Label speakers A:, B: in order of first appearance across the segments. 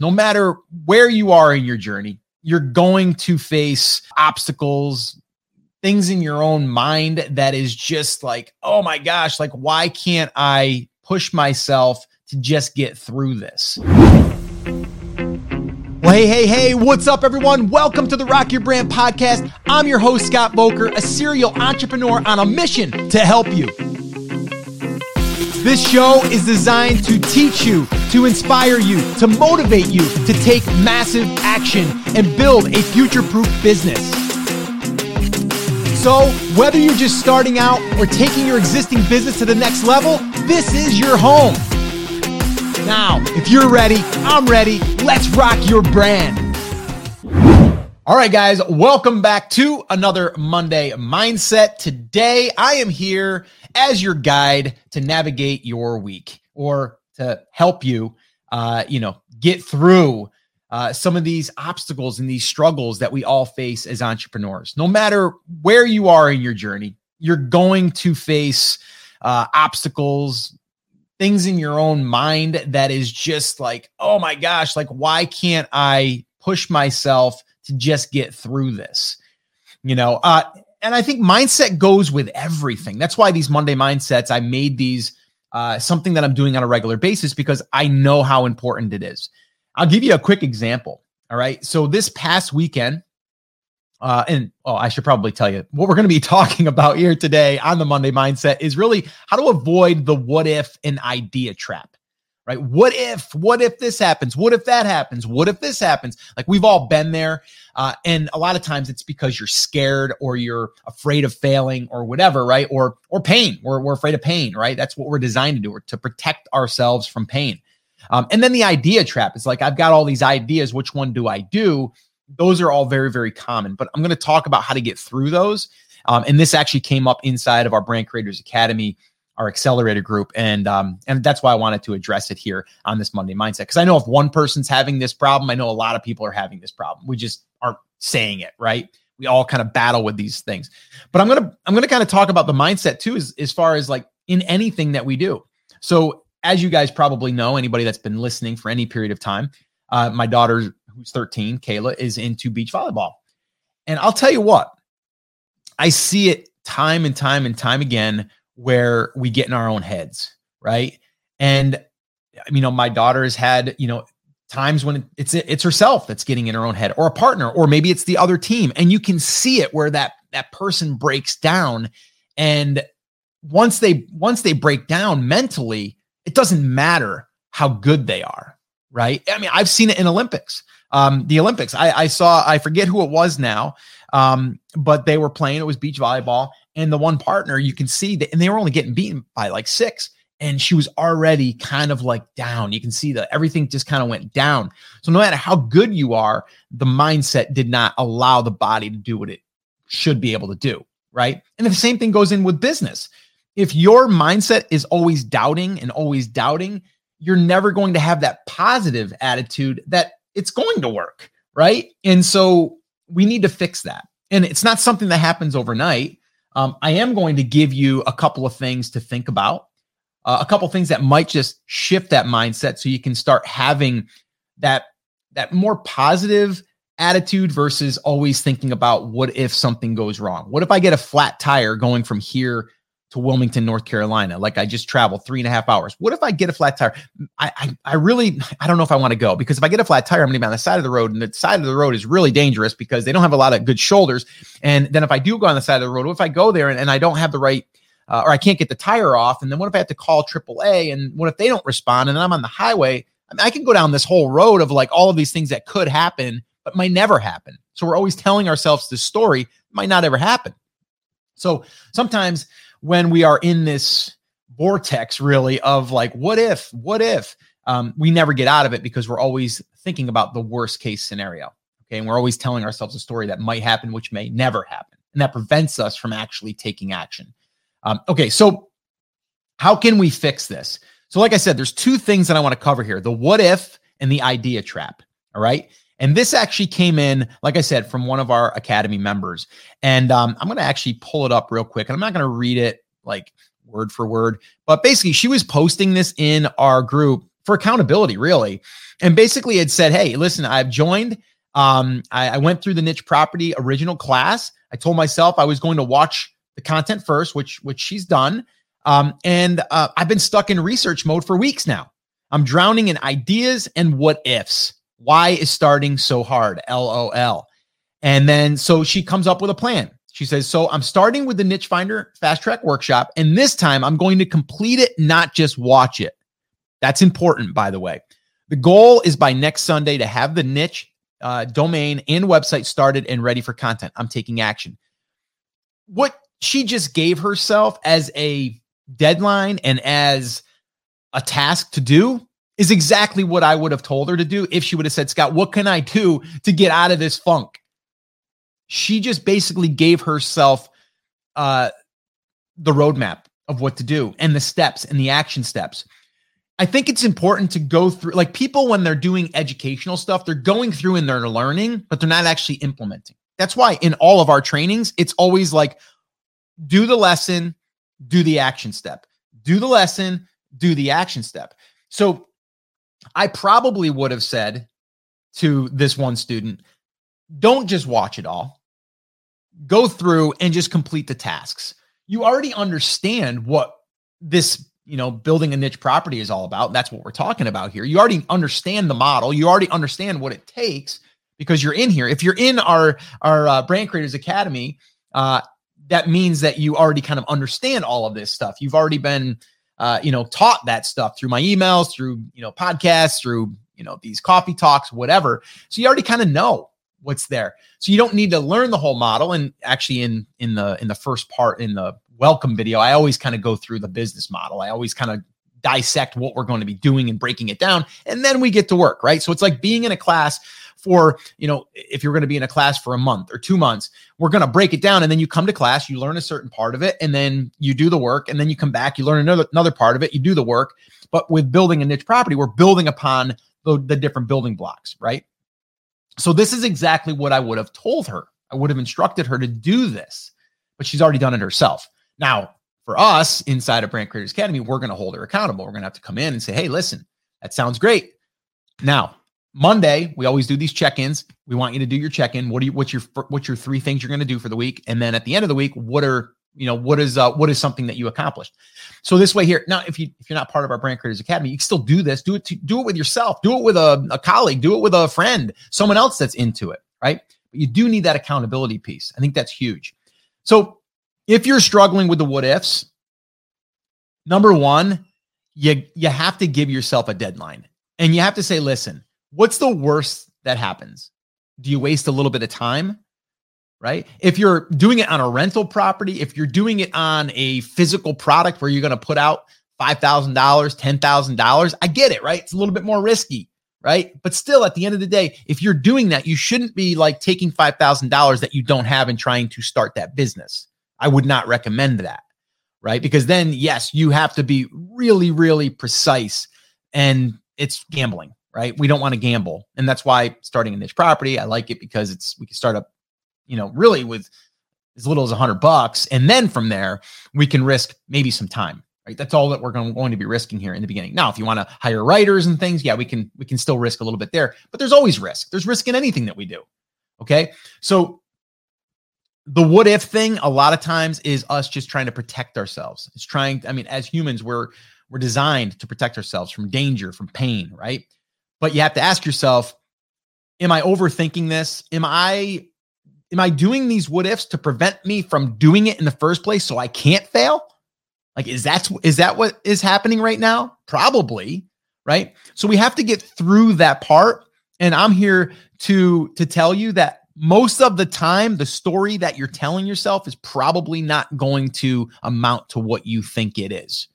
A: No matter where you are in your journey, you're going to face obstacles, things in your own mind that is just like, oh my gosh, like, why can't I push myself to just get through this? Well, hey, hey, hey, what's up, everyone? Welcome to the Rock Your Brand podcast. I'm your host, Scott Voelker, a serial entrepreneur on a mission to help you. This show is designed to teach you, to inspire you, to motivate you to take massive action and build a future proof business. So, whether you're just starting out or taking your existing business to the next level, this is your home. Now, if you're ready, I'm ready. Let's rock your brand. All right, guys, welcome back to another Monday Mindset. Today, I am here as your guide to navigate your week or to help you, uh, you know, get through uh, some of these obstacles and these struggles that we all face as entrepreneurs. No matter where you are in your journey, you're going to face uh, obstacles, things in your own mind that is just like, oh my gosh, like, why can't I push myself to just get through this? You know, uh, and I think mindset goes with everything. That's why these Monday mindsets, I made these uh, something that I'm doing on a regular basis because I know how important it is. I'll give you a quick example. All right. So this past weekend, uh, and oh, I should probably tell you what we're going to be talking about here today on the Monday Mindset is really how to avoid the what if and idea trap right? What if, what if this happens? What if that happens? What if this happens? Like we've all been there. Uh, and a lot of times it's because you're scared or you're afraid of failing or whatever, right? Or, or pain. We're, we're afraid of pain, right? That's what we're designed to do, or to protect ourselves from pain. Um, and then the idea trap is like, I've got all these ideas. Which one do I do? Those are all very, very common, but I'm going to talk about how to get through those. Um, and this actually came up inside of our Brand Creators Academy our accelerator group and um, and that's why I wanted to address it here on this Monday mindset because I know if one person's having this problem, I know a lot of people are having this problem. We just aren't saying it, right? We all kind of battle with these things. But I'm gonna I'm gonna kind of talk about the mindset too, as as far as like in anything that we do. So as you guys probably know, anybody that's been listening for any period of time, uh, my daughter who's 13, Kayla, is into beach volleyball, and I'll tell you what, I see it time and time and time again where we get in our own heads, right? And you know, my daughter has had, you know, times when it's it's herself that's getting in her own head or a partner or maybe it's the other team and you can see it where that that person breaks down. And once they once they break down mentally it doesn't matter how good they are right? I mean i've seen it in olympics. Um the olympics i i saw i forget who it was now um but they were playing it was beach volleyball and the one partner you can see that and they were only getting beaten by like six and she was already kind of like down. You can see that everything just kind of went down. So no matter how good you are the mindset did not allow the body to do what it should be able to do right? And the same thing goes in with business. If your mindset is always doubting and always doubting you're never going to have that positive attitude that it's going to work right? And so we need to fix that. And it's not something that happens overnight um, I am going to give you a couple of things to think about, uh, a couple of things that might just shift that mindset, so you can start having that that more positive attitude versus always thinking about what if something goes wrong. What if I get a flat tire going from here to Wilmington, North Carolina. Like I just traveled three and a half hours. What if I get a flat tire? I, I, I really, I don't know if I want to go because if I get a flat tire, I'm going to be on the side of the road, and the side of the road is really dangerous because they don't have a lot of good shoulders. And then if I do go on the side of the road, what if I go there and, and I don't have the right, uh, or I can't get the tire off? And then what if I have to call AAA? And what if they don't respond? And I'm on the highway. I, mean, I can go down this whole road of like all of these things that could happen, but might never happen. So we're always telling ourselves this story might not ever happen. So sometimes when we are in this vortex really of like what if what if um, we never get out of it because we're always thinking about the worst case scenario okay? And we're always telling ourselves a story that might happen which may never happen and that prevents us from actually taking action. Um, okay so how can we fix this? So like i said there's two things that i want to cover here the what if and the idea trap all right and this actually came in, like I said, from one of our Academy members. And um, I'm going to actually pull it up real quick. And I'm not going to read it like word for word, but basically, she was posting this in our group for accountability, really. And basically it said, Hey, listen, I've joined. Um, I, I went through the niche property original class. I told myself I was going to watch the content first, which which she's done. Um, and uh, I've been stuck in research mode for weeks now. I'm drowning in ideas and what ifs. Why is starting so hard? LOL. And then so she comes up with a plan. She says, So I'm starting with the Niche Finder Fast Track Workshop, and this time I'm going to complete it, not just watch it. That's important, by the way. The goal is by next Sunday to have the niche uh, domain and website started and ready for content. I'm taking action. What she just gave herself as a deadline and as a task to do is exactly what I would have told her to do if she would have said, Scott, what can I do to get out of this funk? She just basically gave herself uh, the roadmap of what to do and the steps and the action steps. I think it's important to go through, like people, when they're doing educational stuff, they're going through and they're learning, but they're not actually implementing. That's why in all of our trainings, it's always like do the lesson, do the action step, do the lesson, do the action step. So I probably would have said to this one student, don't just watch it all, go through and just complete the tasks. You already understand what this you know, building a niche property is all about. That's what we're talking about here. You already understand the model. You already understand what it takes because you're in here. If you're in our our uh, Brand Creators Academy, uh, that means that you already kind of understand all of this stuff. You've already been, uh, you know, taught that stuff through my emails, through you know podcasts, through you know these coffee talks, whatever. So you already kind of know what's there. So you don't need to learn the whole model. And actually, in in the in the first part in the welcome video, I always kind of go through the business model. I always kind of dissect what we're going to be doing and breaking it down. And then we get to work, right? So it's like being in a class for, you know, if you're going to be in a class for a month or two months, we're going to break it down. And then you come to class, you learn a certain part of it, and then you do the work. And then you come back, you learn another, another part of it, you do the work. But with building a niche property, we're building upon the, the different building blocks, right? So this is exactly what I would have told her. I would have instructed her to do this, but she's already done it herself. Now, for us inside of Brand Creators Academy, we're going to hold her accountable. We're going to have to come in and say, hey, listen, that sounds great. Now, Monday, we always do these check-ins. We want you to do your check-in. What do you what's your what's your three things you're going to do for the week? And then at the end of the week, what are you know what is uh what is something that you accomplished so this way here now if you if you're not part of our brand creators academy you can still do this do it to, do it with yourself do it with a, a colleague do it with a friend someone else that's into it right but you do need that accountability piece i think that's huge so if you're struggling with the what ifs, number one, you you have to give yourself a deadline. And you have to say, listen, what's the worst that happens? Do you waste a little bit of time? Right? If you're doing it on a rental property, if you're doing it on a physical product where you're going to put out $5,000, $10,000, I get it, right? It's a little bit more risky, right? But still, at the end of the day, if you're doing that, you shouldn't be like taking $5,000 that you don't have and trying to start that business. I would not recommend that, right? Because then, yes, you have to be really, really precise and it's gambling, right? We don't want to gamble. And that's why starting a niche property, I like it because it's, we can start up, you know, really with as little as a hundred bucks. And then from there, we can risk maybe some time, right? That's all that we're going, going to be risking here in the beginning. Now, if you want to hire writers and things, yeah, we can, we can still risk a little bit there, but there's always risk. There's risk in anything that we do. Okay. So the what if thing a lot of times is us just trying to protect ourselves. It's trying, I mean, as humans, we're we're designed to protect ourselves from danger, from pain, right? But you have to ask yourself, am I overthinking this? Am I am I doing these what ifs to prevent me from doing it in the first place so I can't fail? Like, is that is that what is happening right now? Probably, right? So we have to get through that part. And I'm here to to tell you that most of the time, the story that you're telling yourself is probably not going to amount to what you think it is.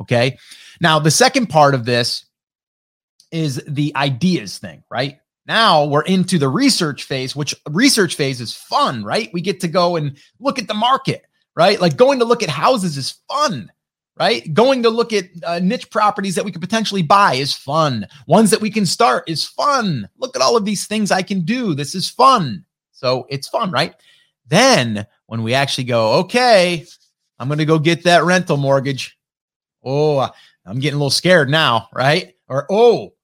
A: Okay. Now, the second part of this is the ideas thing, right? Now we're into the research phase, which research phase is fun, right? We get to go and look at the market, right? Like going to look at houses is fun right? Going to look at uh, niche properties that we could potentially buy is fun. Ones that we can start is fun. Look at all of these things I can do. This is fun. So it's fun, right? Then when we actually go, okay, I'm going to go get that rental mortgage. Oh, I'm getting a little scared now, right? Or, oh,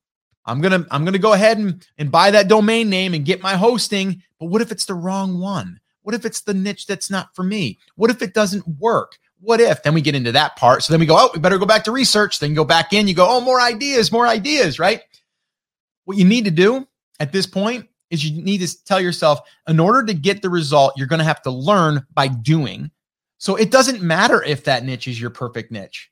A: I'm going to I'm going to go ahead and, and buy that domain name and get my hosting, but what if it's the wrong one? What if it's the niche that's not for me? What if it doesn't work? What if? Then we get into that part. So then we go, oh, we better go back to research. Then go back in, you go, oh, more ideas, more ideas, right? What you need to do at this point is you need to tell yourself, in order to get the result, you're going to have to learn by doing. So it doesn't matter if that niche is your perfect niche.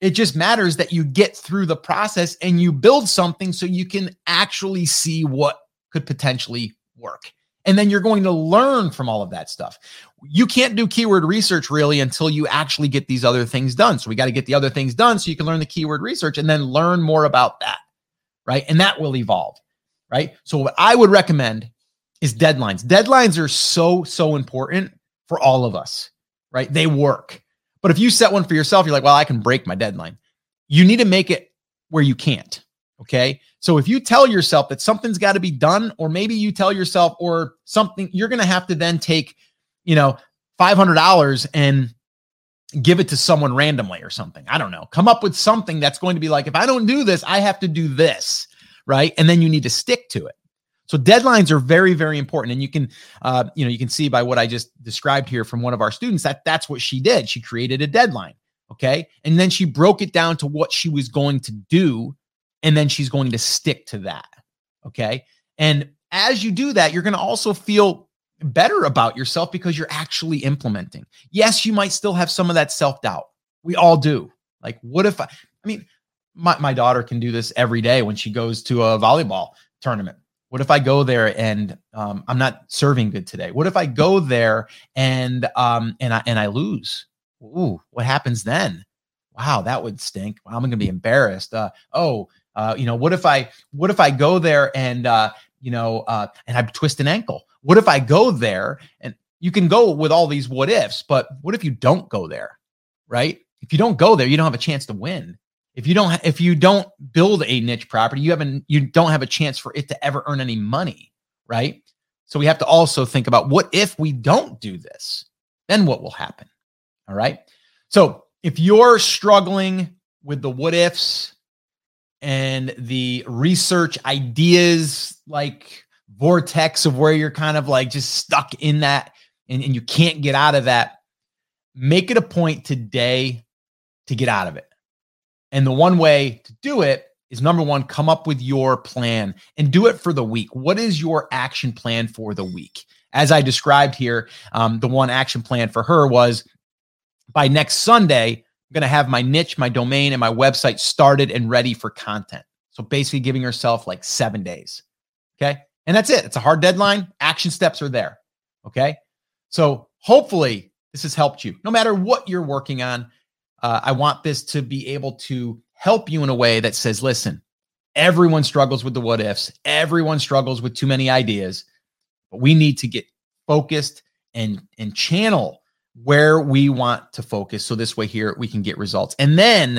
A: It just matters that you get through the process and you build something so you can actually see what could potentially work. And then you're going to learn from all of that stuff. You can't do keyword research really until you actually get these other things done. So we got to get the other things done so you can learn the keyword research and then learn more about that. Right. And that will evolve. Right. So what I would recommend is deadlines. Deadlines are so, so important for all of us. Right. They work. But if you set one for yourself, you're like, well, I can break my deadline. You need to make it where you can't. Okay. So if you tell yourself that something's got to be done, or maybe you tell yourself, or something, you're going to have to then take, you know, $500 and give it to someone randomly or something. I don't know. Come up with something that's going to be like, if I don't do this, I have to do this. Right. And then you need to stick to it. So deadlines are very, very important, and you can, uh, you know, you can see by what I just described here from one of our students that that's what she did. She created a deadline, okay, and then she broke it down to what she was going to do, and then she's going to stick to that, okay. And as you do that, you're going to also feel better about yourself because you're actually implementing. Yes, you might still have some of that self doubt. We all do. Like, what if I? I mean, my my daughter can do this every day when she goes to a volleyball tournament what if I go there and um, I'm not serving good today? What if I go there and um, and I and I lose? Ooh, what happens then? Wow, that would stink. Wow, I'm going to be embarrassed. Uh, oh, uh, you know, what if I what if I go there and uh, you know uh, and I twist an ankle? What if I go there and you can go with all these what ifs, but what if you don't go there? Right? If you don't go there, you don't have a chance to win if you don't if you don't build a niche property you haven't you don't have a chance for it to ever earn any money right? So we have to also think about what if we don't do this then what will happen all right? So if you're struggling with the what ifs and the research ideas like vortex of where you're kind of like just stuck in that and, and you can't get out of that make it a point today to get out of it and the one way to do it is number one, come up with your plan and do it for the week. What is your action plan for the week? As I described here, um, the one action plan for her was by next Sunday, I'm going to have my niche, my domain, and my website started and ready for content. So basically, giving herself like seven days. Okay. And that's it. It's a hard deadline. Action steps are there. Okay. So hopefully, this has helped you. No matter what you're working on, uh, I want this to be able to help you in a way that says, listen, everyone struggles with the what ifs, everyone struggles with too many ideas, but we need to get focused and and channel where we want to focus so this way here we can get results. And then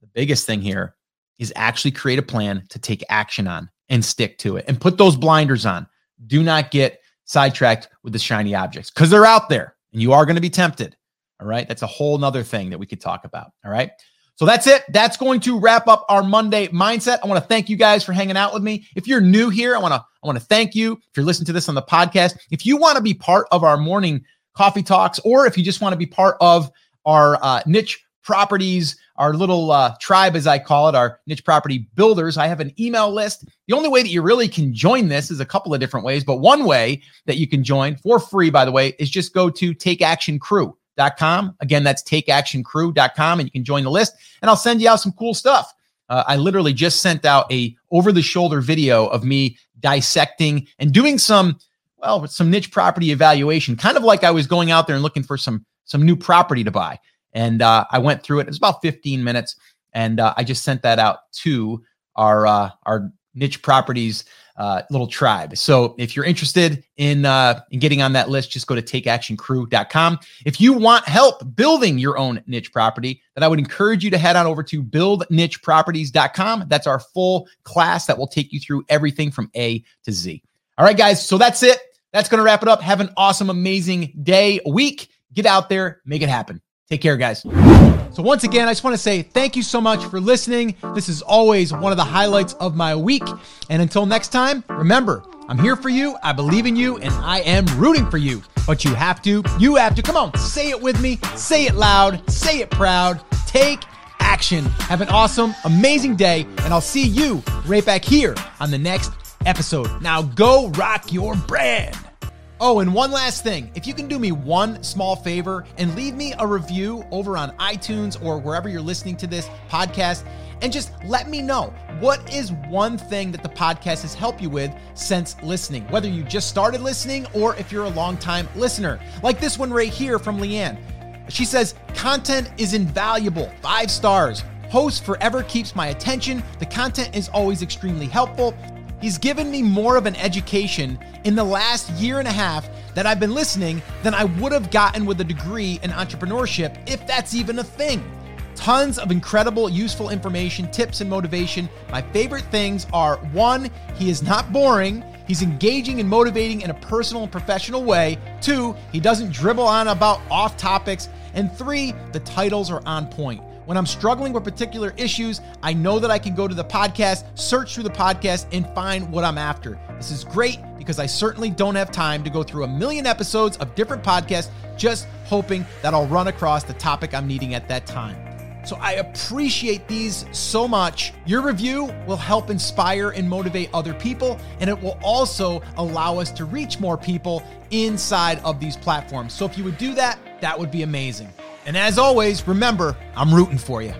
A: the biggest thing here is actually create a plan to take action on and stick to it and put those blinders on. Do not get sidetracked with the shiny objects because they're out there and you are going to be tempted. All right. That's a whole nother thing that we could talk about. All right. So that's it. That's going to wrap up our Monday mindset. I want to thank you guys for hanging out with me. If you're new here, I want to I want to thank you. If you're listening to this on the podcast, if you want to be part of our morning coffee talks, or if you just want to be part of our uh, niche properties, our little uh, tribe, as I call it, our niche property builders. I have an email list. The only way that you really can join this is a couple of different ways, but one way that you can join for free, by the way, is just go to Take Action Crew com. Again, that's takeactioncrew.com and you can join the list and I'll send you out some cool stuff. Uh, I literally just sent out a over the shoulder video of me dissecting and doing some well, some niche property evaluation, kind of like I was going out there and looking for some some new property to buy. And uh, I went through it. It was about 15 minutes, and uh, I just sent that out to our uh, our niche properties uh, little tribe. So if you're interested in uh, in getting on that list, just go to takeactioncrew.com. If you want help building your own niche property, then I would encourage you to head on over to buildnicheproperties.com. That's our full class that will take you through everything from A to Z. All right, guys. So that's it. That's going to wrap it up. Have an awesome, amazing day, week. Get out there, make it happen. Take care, guys. So, once again, I just want to say thank you so much for listening. This is always one of the highlights of my week. And until next time, remember, I'm here for you, I believe in you, and I am rooting for you. But you have to, you have to, come on, say it with me, say it loud, say it proud, take action. Have an awesome, amazing day, and I'll see you right back here on the next episode. Now, go rock your brand. Oh, and one last thing. If you can do me one small favor and leave me a review over on iTunes or wherever you're listening to this podcast, and just let me know what is one thing that the podcast has helped you with since listening, whether you just started listening or if you're a long-time listener. Like this one right here from Leanne. She says, Content is invaluable, five stars. Host forever keeps my attention. The content is always extremely helpful. He's given me more of an education in the last year and a half that I've been listening than I would have gotten with a degree in entrepreneurship, if that's even a thing. Tons of incredible, useful information, tips, and motivation. My favorite things are one, he is not boring. He's engaging and motivating in a personal and professional way. Two, he doesn't dribble on about off topics. And three, the titles are on point. When I'm struggling with particular issues, I know that I can go to the podcast, search through the podcast, and find what I'm after. This is great because I certainly don't have time to go through a million episodes of different podcasts just hoping that I'll run across the topic I'm needing at that time. So I appreciate these so much. Your review will help inspire and motivate other people, and it will also allow us to reach more people inside of these platforms. So if you would do that, that would be amazing. And as always, remember, I'm rooting for you.